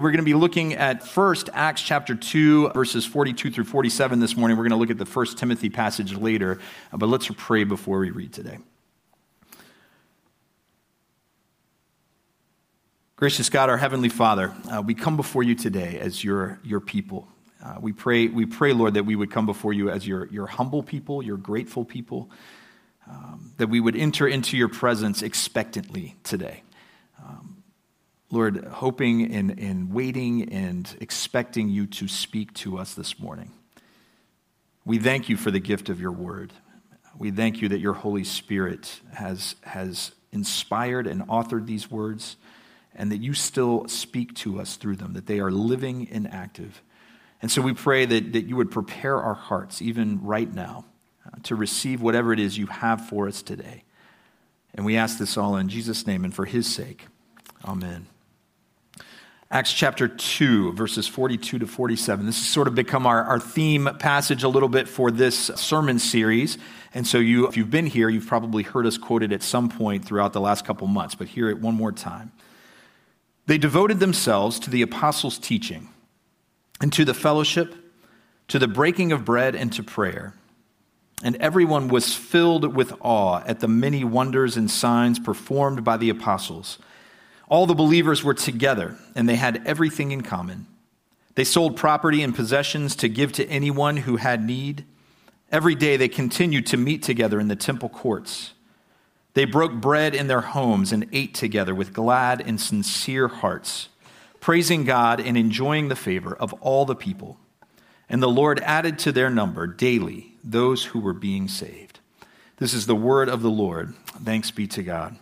We're going to be looking at first Acts chapter 2, verses 42 through 47 this morning. We're going to look at the first Timothy passage later, but let's pray before we read today. Gracious God, our Heavenly Father, uh, we come before you today as your, your people. Uh, we, pray, we pray, Lord, that we would come before you as your, your humble people, your grateful people, um, that we would enter into your presence expectantly today. Lord, hoping and, and waiting and expecting you to speak to us this morning. We thank you for the gift of your word. We thank you that your Holy Spirit has, has inspired and authored these words and that you still speak to us through them, that they are living and active. And so we pray that, that you would prepare our hearts, even right now, uh, to receive whatever it is you have for us today. And we ask this all in Jesus' name and for his sake. Amen. Acts chapter 2, verses 42 to 47. This has sort of become our, our theme passage a little bit for this sermon series. And so, you, if you've been here, you've probably heard us quoted at some point throughout the last couple months, but hear it one more time. They devoted themselves to the apostles' teaching and to the fellowship, to the breaking of bread, and to prayer. And everyone was filled with awe at the many wonders and signs performed by the apostles. All the believers were together, and they had everything in common. They sold property and possessions to give to anyone who had need. Every day they continued to meet together in the temple courts. They broke bread in their homes and ate together with glad and sincere hearts, praising God and enjoying the favor of all the people. And the Lord added to their number daily those who were being saved. This is the word of the Lord. Thanks be to God.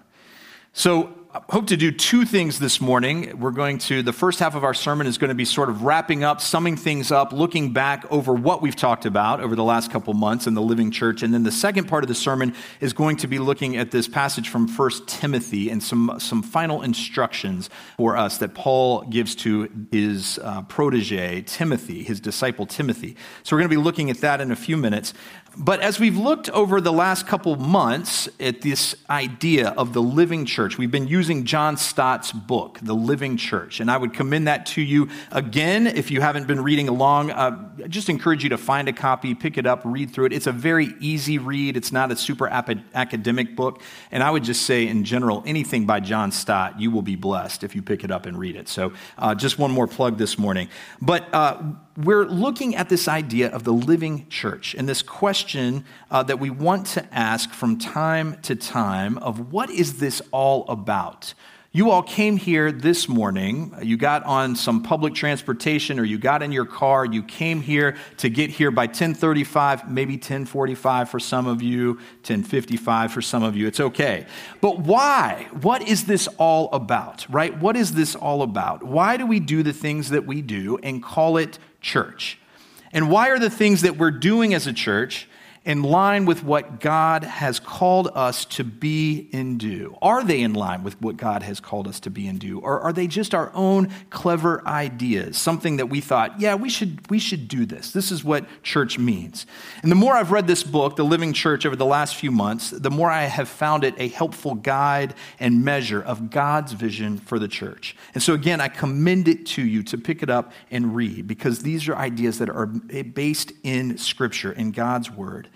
So, hope to do two things this morning. We're going to, the first half of our sermon is going to be sort of wrapping up, summing things up, looking back over what we've talked about over the last couple months in the living church. And then the second part of the sermon is going to be looking at this passage from 1 Timothy and some, some final instructions for us that Paul gives to his uh, protege, Timothy, his disciple Timothy. So we're going to be looking at that in a few minutes. But as we've looked over the last couple months at this idea of the living church, we've been using John Stott's book, The Living Church. And I would commend that to you again if you haven't been reading along. Uh, I just encourage you to find a copy, pick it up, read through it. It's a very easy read, it's not a super ap- academic book. And I would just say, in general, anything by John Stott, you will be blessed if you pick it up and read it. So uh, just one more plug this morning. But uh, we're looking at this idea of the living church and this question uh, that we want to ask from time to time of what is this all about? You all came here this morning. You got on some public transportation or you got in your car. You came here to get here by 1035, maybe 1045 for some of you, 1055 for some of you. It's okay. But why? What is this all about, right? What is this all about? Why do we do the things that we do and call it church? And why are the things that we're doing as a church in line with what God has called us to be and do? Are they in line with what God has called us to be and do? Or are they just our own clever ideas? Something that we thought, yeah, we should, we should do this. This is what church means. And the more I've read this book, The Living Church, over the last few months, the more I have found it a helpful guide and measure of God's vision for the church. And so, again, I commend it to you to pick it up and read because these are ideas that are based in Scripture, in God's Word.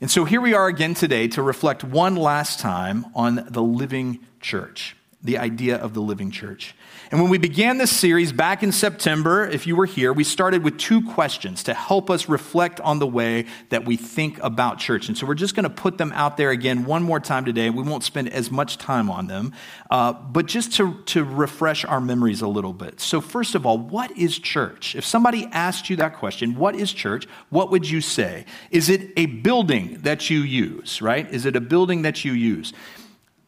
And so here we are again today to reflect one last time on the living church, the idea of the living church. And when we began this series back in September, if you were here, we started with two questions to help us reflect on the way that we think about church. And so we're just going to put them out there again one more time today. We won't spend as much time on them, uh, but just to, to refresh our memories a little bit. So, first of all, what is church? If somebody asked you that question, what is church? What would you say? Is it a building that you use, right? Is it a building that you use?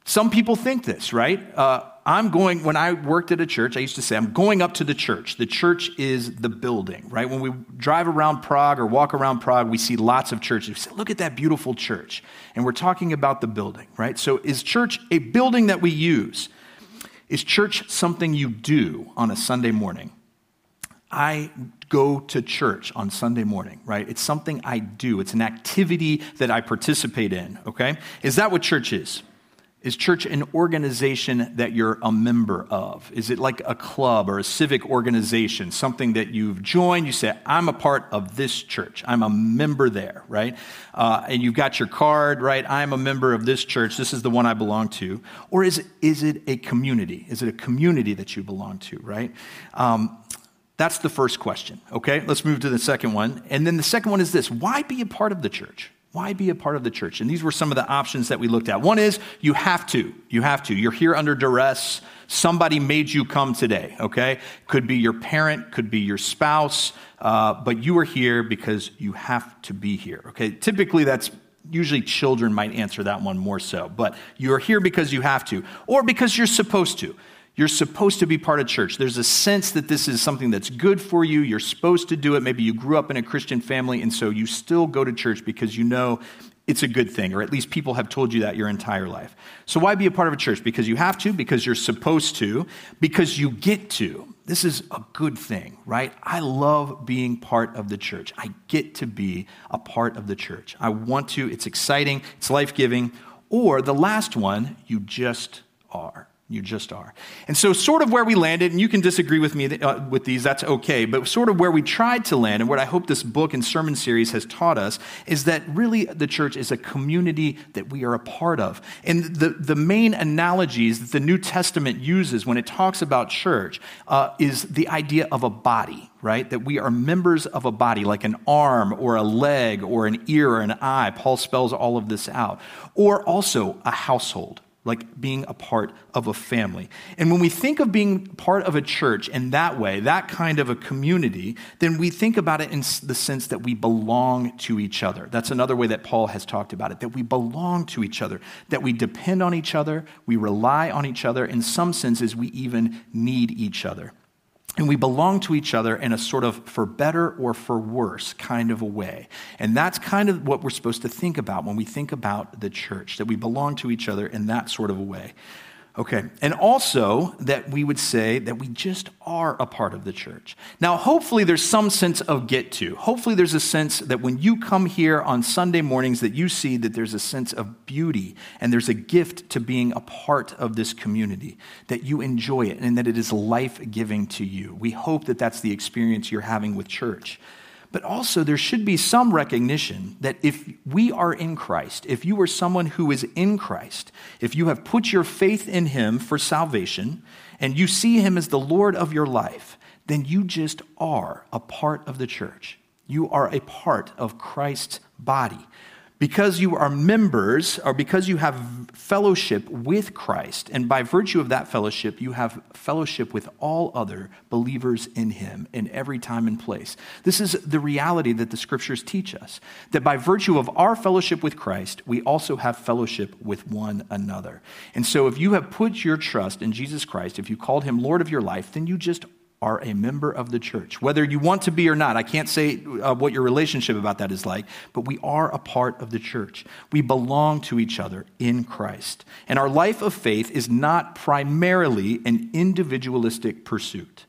Some people think this, right? Uh, I'm going, when I worked at a church, I used to say, I'm going up to the church. The church is the building, right? When we drive around Prague or walk around Prague, we see lots of churches. We say, look at that beautiful church. And we're talking about the building, right? So is church a building that we use? Is church something you do on a Sunday morning? I go to church on Sunday morning, right? It's something I do. It's an activity that I participate in, okay? Is that what church is? Is church an organization that you're a member of? Is it like a club or a civic organization, something that you've joined? You say, I'm a part of this church. I'm a member there, right? Uh, and you've got your card, right? I'm a member of this church. This is the one I belong to. Or is it, is it a community? Is it a community that you belong to, right? Um, that's the first question, okay? Let's move to the second one. And then the second one is this why be a part of the church? Why be a part of the church? And these were some of the options that we looked at. One is you have to. You have to. You're here under duress. Somebody made you come today, okay? Could be your parent, could be your spouse, uh, but you are here because you have to be here, okay? Typically, that's usually children might answer that one more so, but you're here because you have to, or because you're supposed to. You're supposed to be part of church. There's a sense that this is something that's good for you. You're supposed to do it. Maybe you grew up in a Christian family, and so you still go to church because you know it's a good thing, or at least people have told you that your entire life. So, why be a part of a church? Because you have to, because you're supposed to, because you get to. This is a good thing, right? I love being part of the church. I get to be a part of the church. I want to. It's exciting, it's life giving. Or the last one, you just are. You just are. And so, sort of where we landed, and you can disagree with me uh, with these, that's okay, but sort of where we tried to land, and what I hope this book and sermon series has taught us, is that really the church is a community that we are a part of. And the, the main analogies that the New Testament uses when it talks about church uh, is the idea of a body, right? That we are members of a body, like an arm or a leg or an ear or an eye. Paul spells all of this out. Or also a household like being a part of a family. And when we think of being part of a church in that way, that kind of a community, then we think about it in the sense that we belong to each other. That's another way that Paul has talked about it, that we belong to each other, that we depend on each other, we rely on each other. In some senses, we even need each other. And we belong to each other in a sort of for better or for worse kind of a way. And that's kind of what we're supposed to think about when we think about the church, that we belong to each other in that sort of a way. Okay. And also that we would say that we just are a part of the church. Now, hopefully there's some sense of get to. Hopefully there's a sense that when you come here on Sunday mornings that you see that there's a sense of beauty and there's a gift to being a part of this community, that you enjoy it and that it is life-giving to you. We hope that that's the experience you're having with church. But also, there should be some recognition that if we are in Christ, if you are someone who is in Christ, if you have put your faith in Him for salvation, and you see Him as the Lord of your life, then you just are a part of the church. You are a part of Christ's body because you are members or because you have fellowship with Christ, and by virtue of that fellowship, you have fellowship with all other believers in Him in every time and place. This is the reality that the scriptures teach us that by virtue of our fellowship with Christ, we also have fellowship with one another. And so, if you have put your trust in Jesus Christ, if you called Him Lord of your life, then you just are a member of the church. Whether you want to be or not, I can't say uh, what your relationship about that is like, but we are a part of the church. We belong to each other in Christ. And our life of faith is not primarily an individualistic pursuit.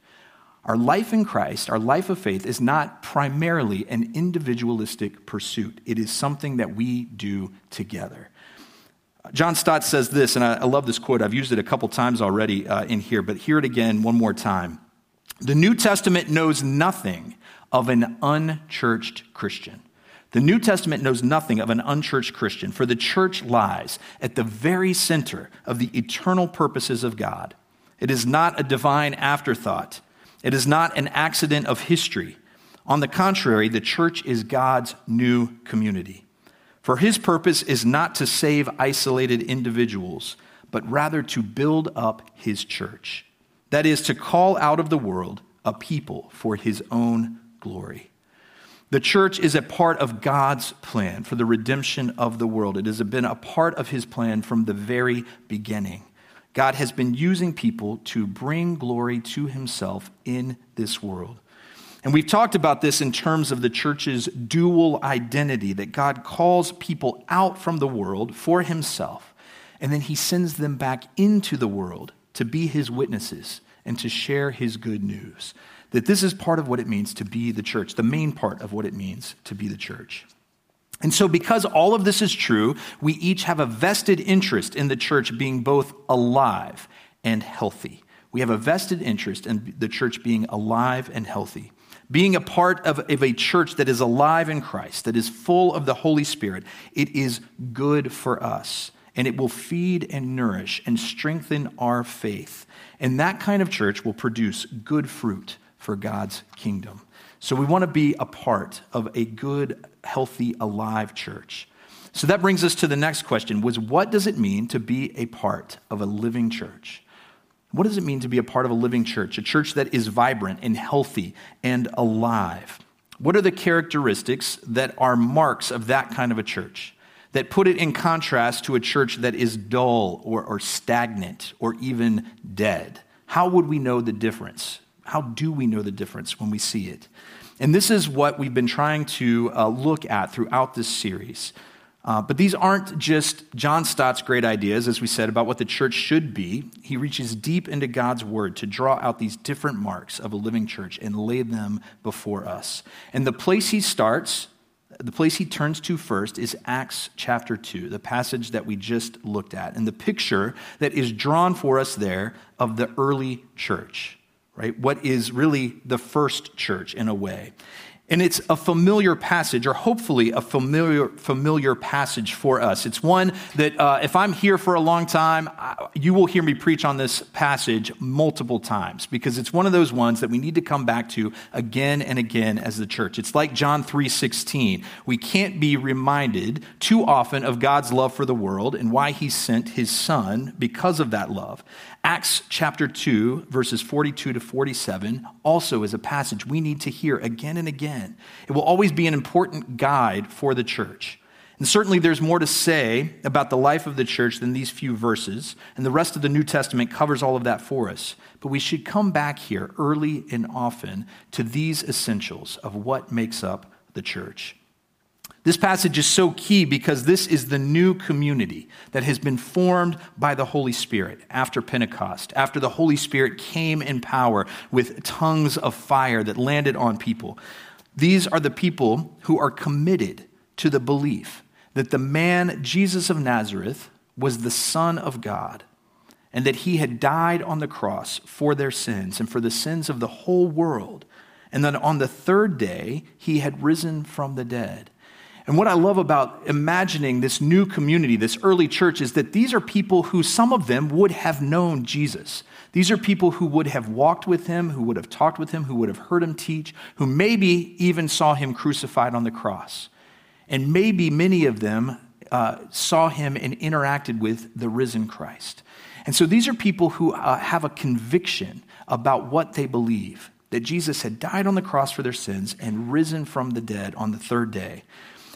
Our life in Christ, our life of faith, is not primarily an individualistic pursuit. It is something that we do together. John Stott says this, and I, I love this quote. I've used it a couple times already uh, in here, but hear it again one more time. The New Testament knows nothing of an unchurched Christian. The New Testament knows nothing of an unchurched Christian, for the church lies at the very center of the eternal purposes of God. It is not a divine afterthought, it is not an accident of history. On the contrary, the church is God's new community. For his purpose is not to save isolated individuals, but rather to build up his church that is, to call out of the world a people for his own glory. The church is a part of God's plan for the redemption of the world. It has been a part of his plan from the very beginning. God has been using people to bring glory to himself in this world. And we've talked about this in terms of the church's dual identity that God calls people out from the world for himself, and then he sends them back into the world to be his witnesses and to share his good news. That this is part of what it means to be the church, the main part of what it means to be the church. And so, because all of this is true, we each have a vested interest in the church being both alive and healthy. We have a vested interest in the church being alive and healthy. Being a part of, of a church that is alive in Christ, that is full of the Holy Spirit, it is good for us. And it will feed and nourish and strengthen our faith. And that kind of church will produce good fruit for God's kingdom. So we want to be a part of a good, healthy, alive church. So that brings us to the next question was what does it mean to be a part of a living church? What does it mean to be a part of a living church, a church that is vibrant and healthy and alive? What are the characteristics that are marks of that kind of a church? That put it in contrast to a church that is dull or, or stagnant or even dead. How would we know the difference? How do we know the difference when we see it? And this is what we've been trying to uh, look at throughout this series. Uh, but these aren't just John Stott's great ideas, as we said, about what the church should be. He reaches deep into God's word to draw out these different marks of a living church and lay them before us. And the place he starts, the place he turns to first, is Acts chapter 2, the passage that we just looked at, and the picture that is drawn for us there of the early church right? What is really the first church in a way. And it's a familiar passage, or hopefully a familiar, familiar passage for us. It's one that, uh, if I'm here for a long time, I, you will hear me preach on this passage multiple times because it's one of those ones that we need to come back to again and again as the church. It's like John 3:16. We can't be reminded too often of God's love for the world and why He sent His Son because of that love. Acts chapter 2, verses 42 to 47, also is a passage we need to hear again and again. It will always be an important guide for the church. And certainly there's more to say about the life of the church than these few verses, and the rest of the New Testament covers all of that for us. But we should come back here early and often to these essentials of what makes up the church. This passage is so key because this is the new community that has been formed by the Holy Spirit after Pentecost, after the Holy Spirit came in power with tongues of fire that landed on people. These are the people who are committed to the belief that the man Jesus of Nazareth was the Son of God and that he had died on the cross for their sins and for the sins of the whole world. And that on the third day, he had risen from the dead. And what I love about imagining this new community, this early church, is that these are people who some of them would have known Jesus. These are people who would have walked with him, who would have talked with him, who would have heard him teach, who maybe even saw him crucified on the cross. And maybe many of them uh, saw him and interacted with the risen Christ. And so these are people who uh, have a conviction about what they believe that Jesus had died on the cross for their sins and risen from the dead on the third day.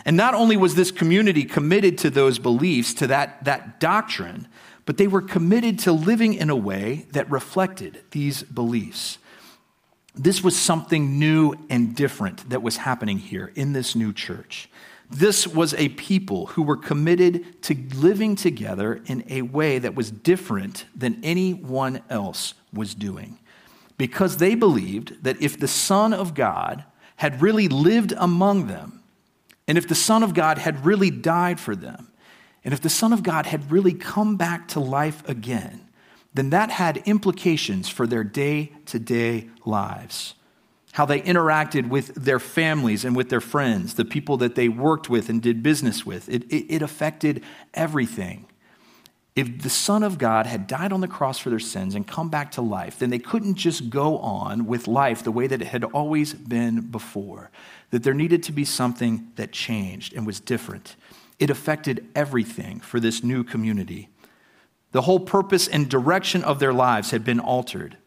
And not only was this community committed to those beliefs, to that, that doctrine, but they were committed to living in a way that reflected these beliefs. This was something new and different that was happening here in this new church. This was a people who were committed to living together in a way that was different than anyone else was doing. Because they believed that if the Son of God had really lived among them, and if the Son of God had really died for them, and if the Son of God had really come back to life again, then that had implications for their day to day lives. How they interacted with their families and with their friends, the people that they worked with and did business with. It, it, it affected everything. If the Son of God had died on the cross for their sins and come back to life, then they couldn't just go on with life the way that it had always been before that there needed to be something that changed and was different. It affected everything for this new community. The whole purpose and direction of their lives had been altered,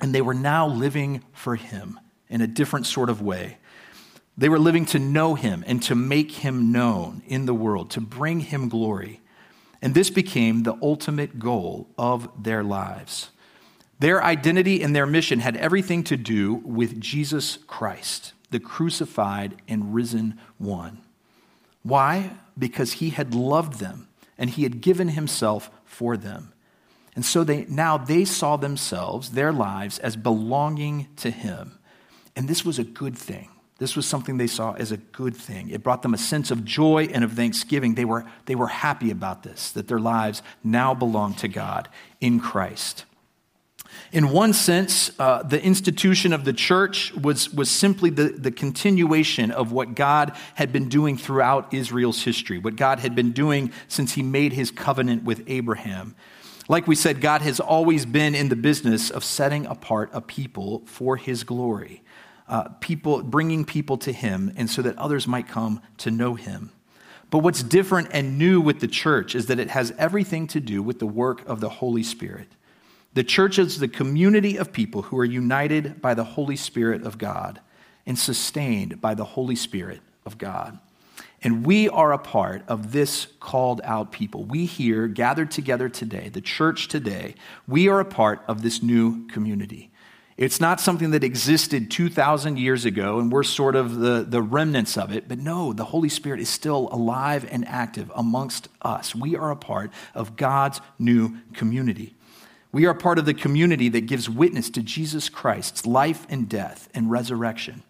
and they were now living for Him in a different sort of way. They were living to know Him and to make Him known in the world, to bring Him glory. And this became the ultimate goal of their lives. Their identity and their mission had everything to do with Jesus Christ the crucified and risen one. Why? Because he had loved them and he had given himself for them. And so they now they saw themselves, their lives as belonging to him. And this was a good thing. This was something they saw as a good thing. It brought them a sense of joy and of thanksgiving. They were, they were happy about this, that their lives now belong to God in Christ. In one sense, uh, the institution of the church was, was simply the, the continuation of what God had been doing throughout Israel's history, what God had been doing since he made his covenant with Abraham. Like we said, God has always been in the business of setting apart a people for his glory, uh, people, bringing people to him, and so that others might come to know him. But what's different and new with the church is that it has everything to do with the work of the Holy Spirit. The church is the community of people who are united by the Holy Spirit of God and sustained by the Holy Spirit of God. And we are a part of this called out people. We here, gathered together today, the church today, we are a part of this new community. It's not something that existed 2,000 years ago and we're sort of the, the remnants of it. But no, the Holy Spirit is still alive and active amongst us. We are a part of God's new community. We are part of the community that gives witness to Jesus Christ's life and death and resurrection,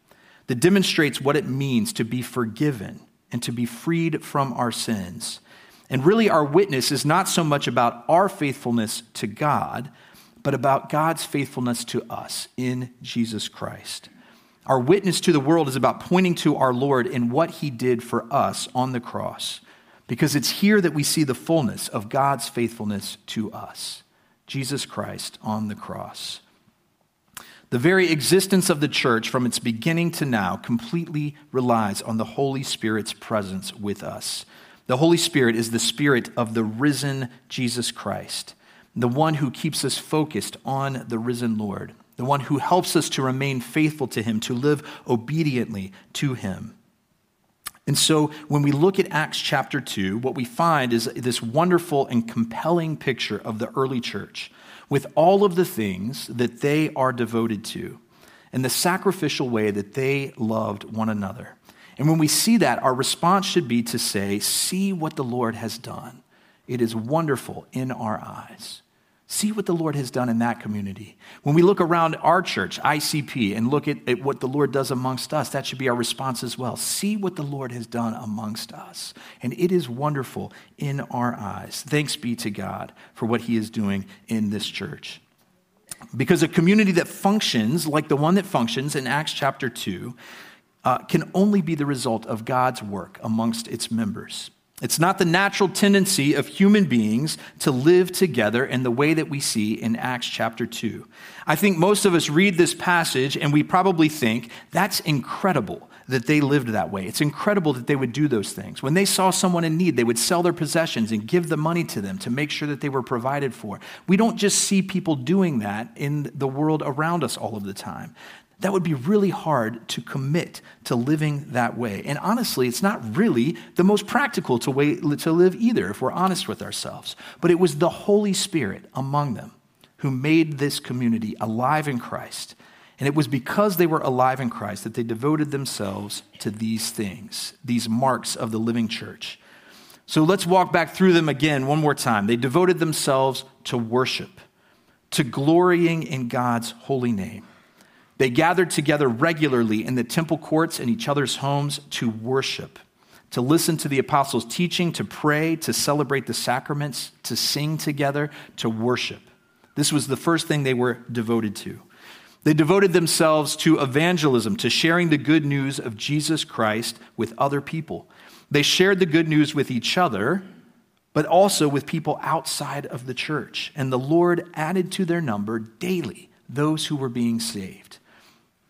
that demonstrates what it means to be forgiven and to be freed from our sins. And really, our witness is not so much about our faithfulness to God, but about God's faithfulness to us in Jesus Christ. Our witness to the world is about pointing to our Lord and what he did for us on the cross, because it's here that we see the fullness of God's faithfulness to us. Jesus Christ on the cross. The very existence of the church from its beginning to now completely relies on the Holy Spirit's presence with us. The Holy Spirit is the spirit of the risen Jesus Christ, the one who keeps us focused on the risen Lord, the one who helps us to remain faithful to him, to live obediently to him. And so when we look at Acts chapter 2, what we find is this wonderful and compelling picture of the early church with all of the things that they are devoted to and the sacrificial way that they loved one another. And when we see that, our response should be to say, See what the Lord has done. It is wonderful in our eyes. See what the Lord has done in that community. When we look around our church, ICP, and look at, at, what the Lord does amongst us, that should be our response as well. See what the Lord has done amongst us. And it is wonderful in our eyes. Thanks be to God for what He is doing in this church. Because a community that functions like the one that functions in Acts chapter 2 uh, can only be the result of God's work amongst its members. It's not the natural tendency of human beings to live together in the way that we see in Acts chapter 2. I think most of us read this passage and we probably think that's incredible that they lived that way. It's incredible that they would do those things. When they saw someone in need, they would sell their possessions and give the money to them to make sure that they were provided for. We don't just see people doing that in the world around us all of the time that would be really hard to commit to living that way. And honestly, it's not really the most practical to, way, to live either, if we're honest with ourselves. But it was the Holy Spirit among them who made this community alive in Christ. And it was because they were alive in Christ that they devoted themselves to these things, these marks of the living church. So let's walk back through them again one more time. They devoted themselves to worship, to glorying in God's holy name they gathered together regularly in the temple courts and each other's homes to worship, to listen to the apostles' teaching, to pray, to celebrate the sacraments, to sing together, to worship. This was the first thing they were devoted to. They devoted themselves to evangelism, to sharing the good news of Jesus Christ with other people. They shared the good news with each other, but also with people outside of the church. And the Lord added to their number daily those who were being saved.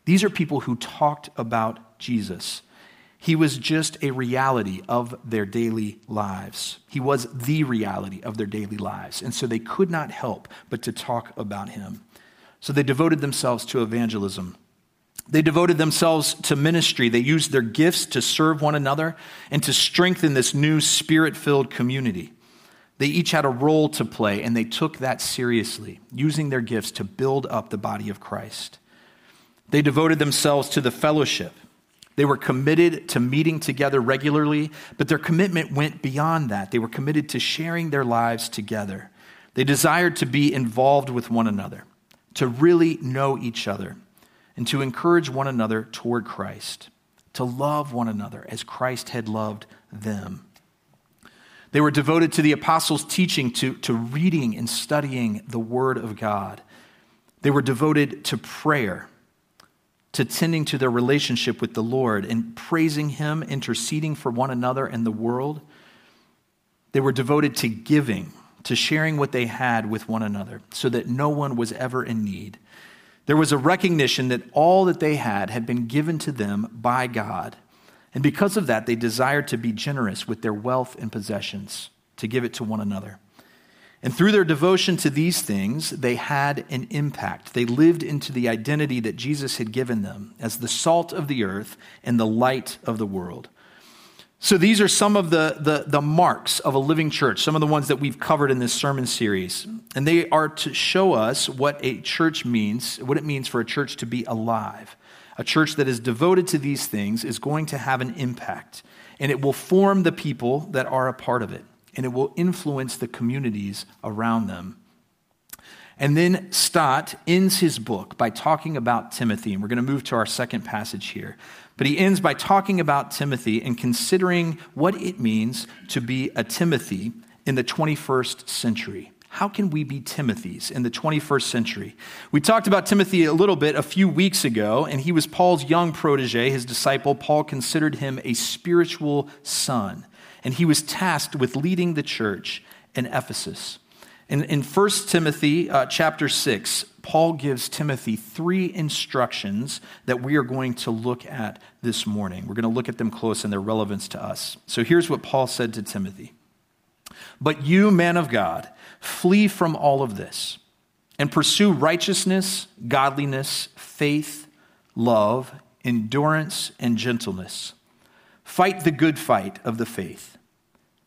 These are people who talked about Jesus. He was just a reality of their daily lives. He was the reality of their daily lives. And so they could not help but to talk about him. So they devoted themselves to evangelism. They devoted themselves to ministry. They used their gifts to serve one another and to strengthen this new spirit filled community. They each had a role to play, and they took that seriously, using their gifts to build up the body of Christ. They devoted themselves to the fellowship. They were committed to meeting together regularly, but their commitment went beyond that. They were committed to sharing their lives together. They desired to be involved with one another, to really know each other, and to encourage one another toward Christ. to love one another as Christ had loved them. They were devoted to the apostles' teaching, to, to reading and studying the Word of God. They were devoted to prayer, to tending to their relationship with the Lord and praising Him, interceding for one another and the world. They were devoted to giving, to sharing what they had with one another, so that no one was ever in need. There was a recognition that all that they had had been given to them by God. And because of that, they desired to be generous with their wealth and possessions, to give it to one another. And through their devotion to these things, they had an impact. They lived into the identity that Jesus had given them as the salt of the earth and the light of the world. So these are some of the, the, the, marks of a living church, some of the ones that we've covered in this sermon series. And they are to show us what a church means, what it means for a church to be alive. A church that is devoted to these things is going to have an impact, and it will form the people that are a part of it, and it will influence the communities around them. And then Stott ends his book by talking about Timothy, and we're going to move to our second passage here. But he ends by talking about Timothy and considering what it means to be a Timothy in the 21st century. How can we be Timothys in the 21st century? We talked about Timothy a little bit a few weeks ago, and he was Paul's young protege, his disciple. Paul considered him a spiritual son, and he was tasked with leading the church in Ephesus. In, in 1 Timothy uh, chapter 6, Paul gives Timothy three instructions that we are going to look at this morning. We're going to look at them close and their relevance to us. So here's what Paul said to Timothy But you, man of God, flee from all of this and pursue righteousness, godliness, faith, love, endurance, and gentleness. Fight the good fight of the faith.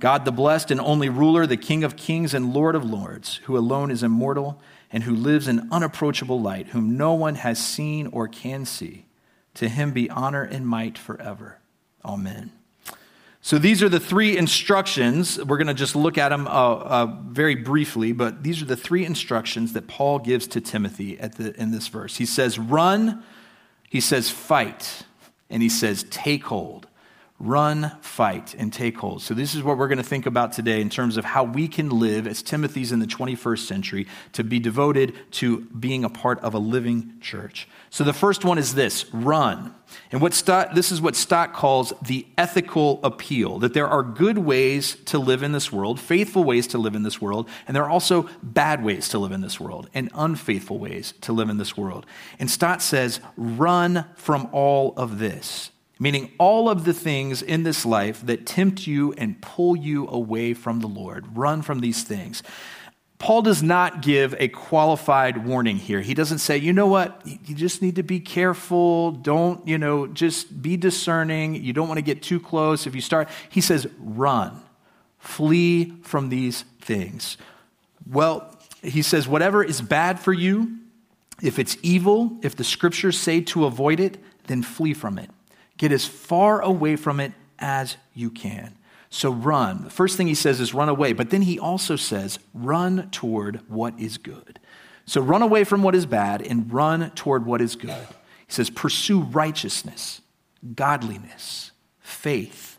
God, the blessed and only ruler, the King of kings and Lord of lords, who alone is immortal and who lives in unapproachable light, whom no one has seen or can see. To him be honor and might forever. Amen. So these are the three instructions. We're going to just look at them uh, uh, very briefly, but these are the three instructions that Paul gives to Timothy at the, in this verse. He says, run, he says, fight, and he says, take hold run, fight, and take hold. So, this is what we're going to think about today in terms of how we can live as Timothy's in the 21st century to be devoted to being a part of a living church. So, the first one is this run. And what Stott, this is what Stott calls the ethical appeal that there are good ways to live in this world, faithful ways to live in this world, and there are also bad ways to live in this world and unfaithful ways to live in this world. And Stott says, run from all of this meaning all of the things in this life that tempt you and pull you away from the Lord. Run from these things. Paul does not give a qualified warning here. He doesn't say, you know what, you just need to be careful. Don't, you know, just be discerning. You don't want to get too close. If you start, he says, run, flee from these things. Well, he says, whatever is bad for you, if it's evil, if the scriptures say to avoid it, then flee from it. Get as far away from it as you can. So run. The first thing he says is run away, but then he also says run toward what is good. So run away from what is bad and run toward what is good. He says pursue righteousness, godliness, faith,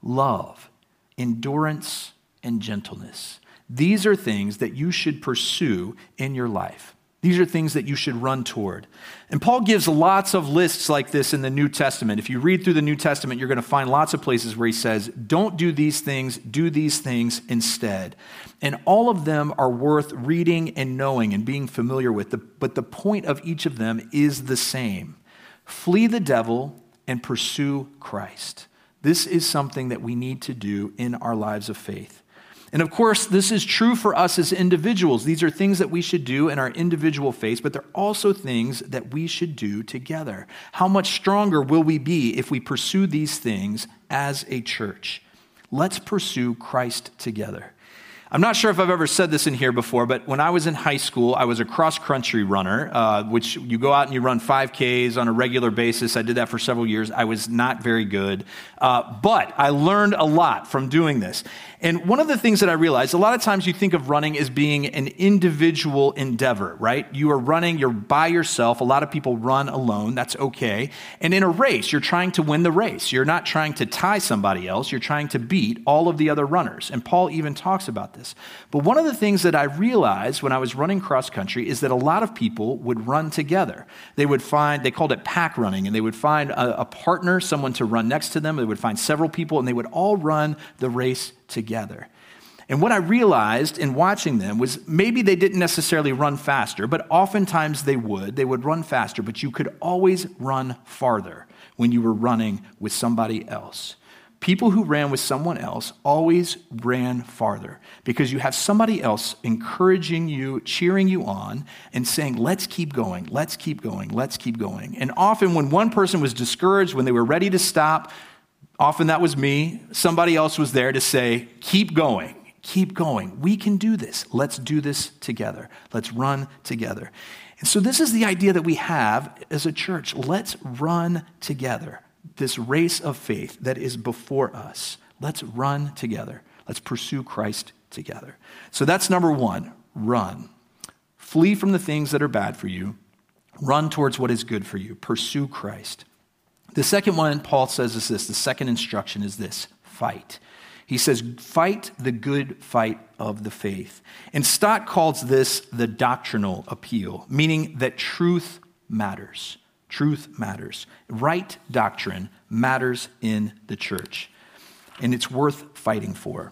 love, endurance, and gentleness. These are things that you should pursue in your life. These are things that you should run toward. And Paul gives lots of lists like this in the New Testament. If you read through the New Testament, you're going to find lots of places where he says, Don't do these things, do these things instead. And all of them are worth reading and knowing and being familiar with. But the point of each of them is the same flee the devil and pursue Christ. This is something that we need to do in our lives of faith. And of course, this is true for us as individuals. These are things that we should do in our individual faith, but they're also things that we should do together. How much stronger will we be if we pursue these things as a church? Let's pursue Christ together. I'm not sure if I've ever said this in here before, but when I was in high school, I was a cross country runner, uh, which you go out and you run 5Ks on a regular basis. I did that for several years. I was not very good, uh, but I learned a lot from doing this. And one of the things that I realized, a lot of times you think of running as being an individual endeavor, right? You are running, you're by yourself. A lot of people run alone. That's okay. And in a race, you're trying to win the race. You're not trying to tie somebody else. You're trying to beat all of the other runners. And Paul even talks about this. But one of the things that I realized when I was running cross country is that a lot of people would run together. They would find, they called it pack running, and they would find a, a partner, someone to run next to them. They would find several people, and they would all run the race together. And what I realized in watching them was maybe they didn't necessarily run faster, but oftentimes they would. They would run faster, but you could always run farther when you were running with somebody else. People who ran with someone else always ran farther because you have somebody else encouraging you, cheering you on, and saying, Let's keep going, let's keep going, let's keep going. And often, when one person was discouraged, when they were ready to stop, Often that was me. Somebody else was there to say, keep going, keep going. We can do this. Let's do this together. Let's run together. And so, this is the idea that we have as a church. Let's run together. This race of faith that is before us. Let's run together. Let's pursue Christ together. So, that's number one run. Flee from the things that are bad for you. Run towards what is good for you. Pursue Christ. The second one Paul says is this the second instruction is this fight. He says, fight the good fight of the faith. And Stott calls this the doctrinal appeal, meaning that truth matters. Truth matters. Right doctrine matters in the church, and it's worth fighting for.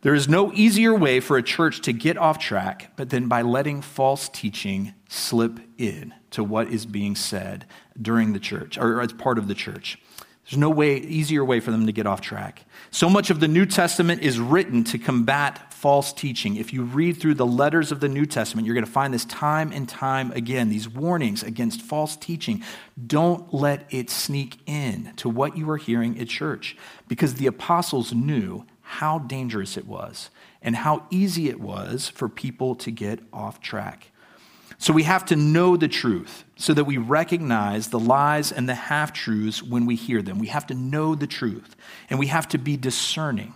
There is no easier way for a church to get off track but than by letting false teaching slip in to what is being said during the church or as part of the church. There's no way easier way for them to get off track. So much of the New Testament is written to combat false teaching. If you read through the letters of the New Testament, you're going to find this time and time again, these warnings against false teaching. Don't let it sneak in to what you are hearing at church because the apostles knew how dangerous it was and how easy it was for people to get off track. So we have to know the truth so that we recognize the lies and the half truths when we hear them. We have to know the truth and we have to be discerning.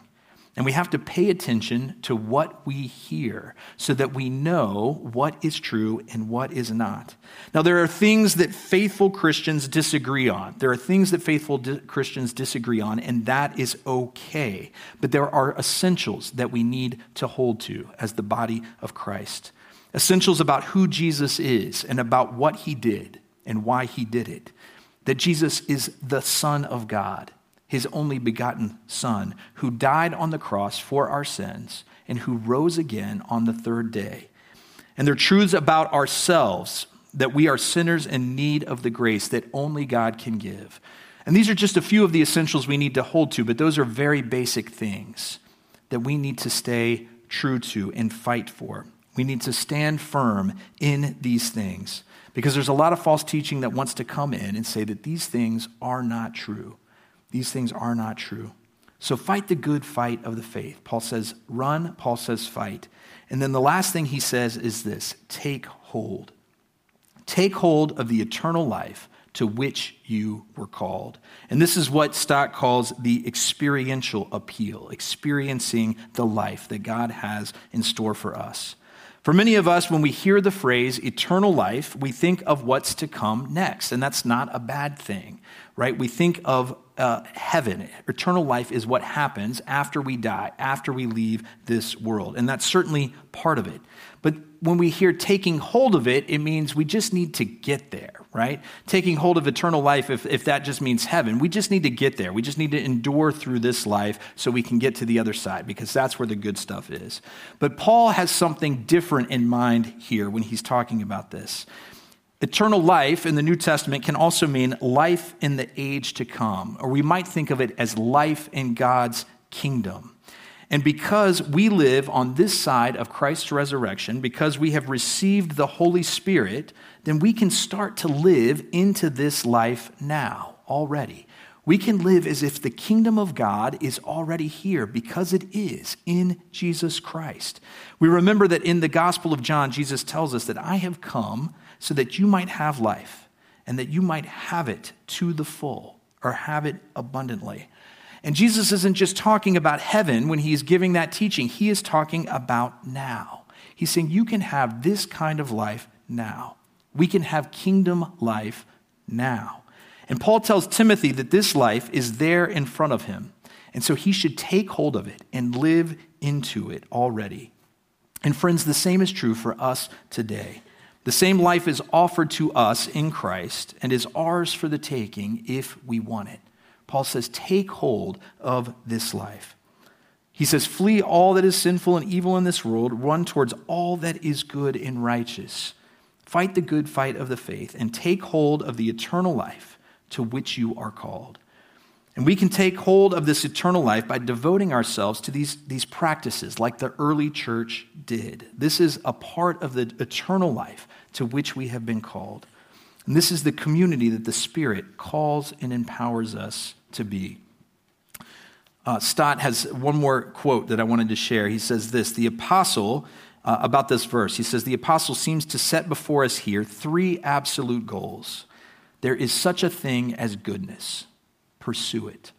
And we have to pay attention to what we hear so that we know what is true and what is not. Now, there are things that faithful Christians disagree on. There are things that faithful di- Christians disagree on, and that is okay. But there are essentials that we need to hold to as the body of Christ. Essentials about who Jesus is and about what he did and why he did it. That Jesus is the Son of God his only begotten Son, who died on the cross for our sins and who rose again on the third day. And they're truths about ourselves that we are sinners in need of the grace that only God can give. And these are just a few of the essentials we need to hold to, but those are very basic things that we need to stay true to and fight for. We need to stand firm in these things because there's a lot of false teaching that wants to come in and say that these things are not true. These things are not true. So fight the good fight of the faith. Paul says, run. Paul says, fight. And then the last thing he says is this take hold. Take hold of the eternal life to which you were called. And this is what Stott calls the experiential appeal, experiencing the life that God has in store for us. For many of us, when we hear the phrase eternal life, we think of what's to come next, and that's not a bad thing, right? We think of uh, heaven. Eternal life is what happens after we die, after we leave this world. And that's certainly part of it. But when we hear taking hold of it, it means we just need to get there, right? Taking hold of eternal life, if, if that just means heaven, we just need to get there. We just need to endure through this life so we can get to the other side because that's where the good stuff is. But Paul has something different in mind here when he's talking about this. Eternal life in the New Testament can also mean life in the age to come, or we might think of it as life in God's kingdom. And because we live on this side of Christ's resurrection, because we have received the Holy Spirit, then we can start to live into this life now already. We can live as if the kingdom of God is already here because it is in Jesus Christ. We remember that in the Gospel of John, Jesus tells us that I have come so that you might have life and that you might have it to the full or have it abundantly. And Jesus isn't just talking about heaven when he's giving that teaching, he is talking about now. He's saying you can have this kind of life now. We can have kingdom life now. And Paul tells Timothy that this life is there in front of him. And so he should take hold of it and live into it already. And friends, the same is true for us today. The same life is offered to us in Christ and is ours for the taking if we want it. Paul says, Take hold of this life. He says, Flee all that is sinful and evil in this world, run towards all that is good and righteous. Fight the good fight of the faith and take hold of the eternal life to which you are called. And we can take hold of this eternal life by devoting ourselves to these, these practices like the early church did. This is a part of the eternal life to which we have been called. And this is the community that the Spirit calls and empowers us to be. Uh, Stott has one more quote that I wanted to share. He says this The apostle, uh, about this verse, he says, The apostle seems to set before us here three absolute goals there is such a thing as goodness, pursue it.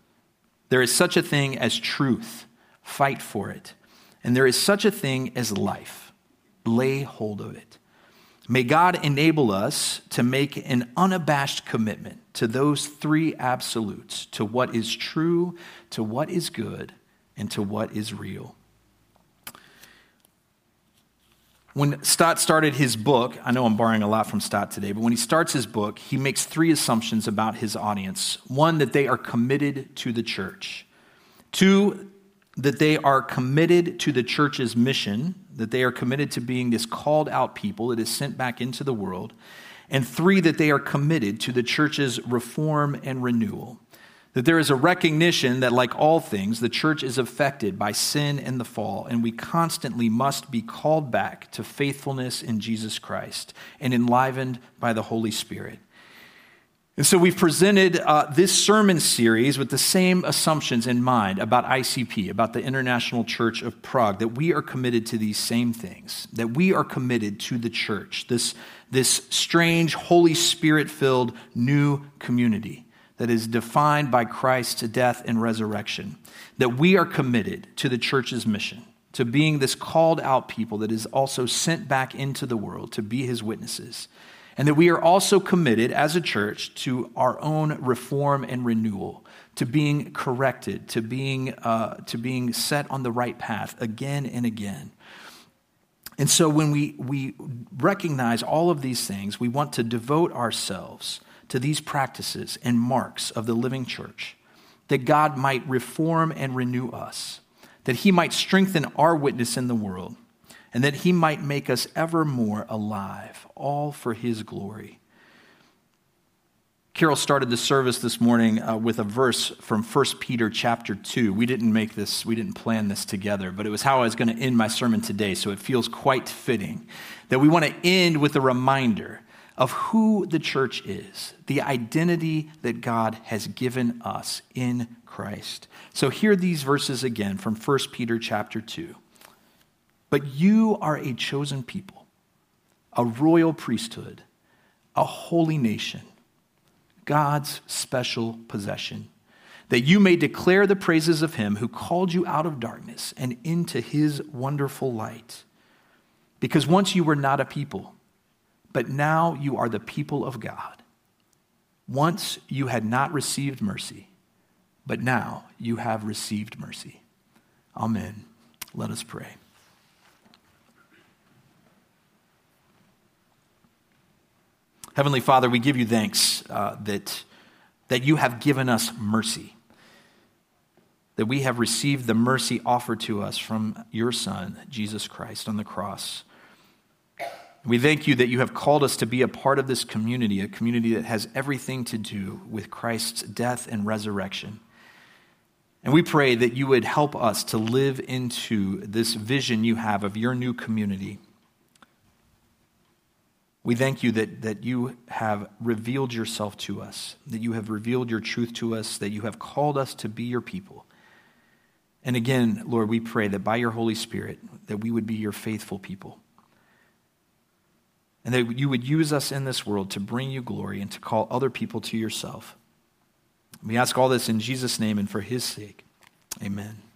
There is such a thing as truth, fight for it. And there is such a thing as life, lay hold of it. May God enable us to make an unabashed commitment to those three absolutes to what is true, to what is good, and to what is real. When Stott started his book, I know I'm borrowing a lot from Stott today, but when he starts his book, he makes three assumptions about his audience. One, that they are committed to the church. Two, that they are committed to the church's mission, that they are committed to being this called out people that is sent back into the world. And three, that they are committed to the church's reform and renewal. That there is a recognition that, like all things, the church is affected by sin and the fall, and we constantly must be called back to faithfulness in Jesus Christ and enlivened by the Holy Spirit. And so we've presented uh, this sermon series with the same assumptions in mind about ICP, about the International Church of Prague, that we are committed to these same things, that we are committed to the church, this, this strange, Holy Spirit filled new community that is defined by Christ's death and resurrection, that we are committed to the church's mission, to being this called out people that is also sent back into the world to be his witnesses, and that we are also committed as a church to our own reform and renewal. To being corrected, to being, uh, to being set on the right path again and again. And so, when we, we recognize all of these things, we want to devote ourselves to these practices and marks of the living church, that God might reform and renew us, that He might strengthen our witness in the world, and that He might make us ever more alive, all for His glory. Carol started the service this morning uh, with a verse from 1 Peter chapter 2. We didn't make this, we didn't plan this together, but it was how I was going to end my sermon today, so it feels quite fitting that we want to end with a reminder of who the church is, the identity that God has given us in Christ. So hear these verses again from 1 Peter chapter 2. But you are a chosen people, a royal priesthood, a holy nation, God's special possession, that you may declare the praises of him who called you out of darkness and into his wonderful light. Because once you were not a people, but now you are the people of God. Once you had not received mercy, but now you have received mercy. Amen. Let us pray. Heavenly Father, we give you thanks uh, that, that you have given us mercy, that we have received the mercy offered to us from your Son, Jesus Christ, on the cross. We thank you that you have called us to be a part of this community, a community that has everything to do with Christ's death and resurrection. And we pray that you would help us to live into this vision you have of your new community. We thank you that, that you have revealed yourself to us, that you have revealed your truth to us, that you have called us to be your people. And again, Lord, we pray that by your Holy Spirit, that we would be your faithful people. And that you would use us in this world to bring you glory and to call other people to yourself. We ask all this in Jesus' name and for his sake. Amen.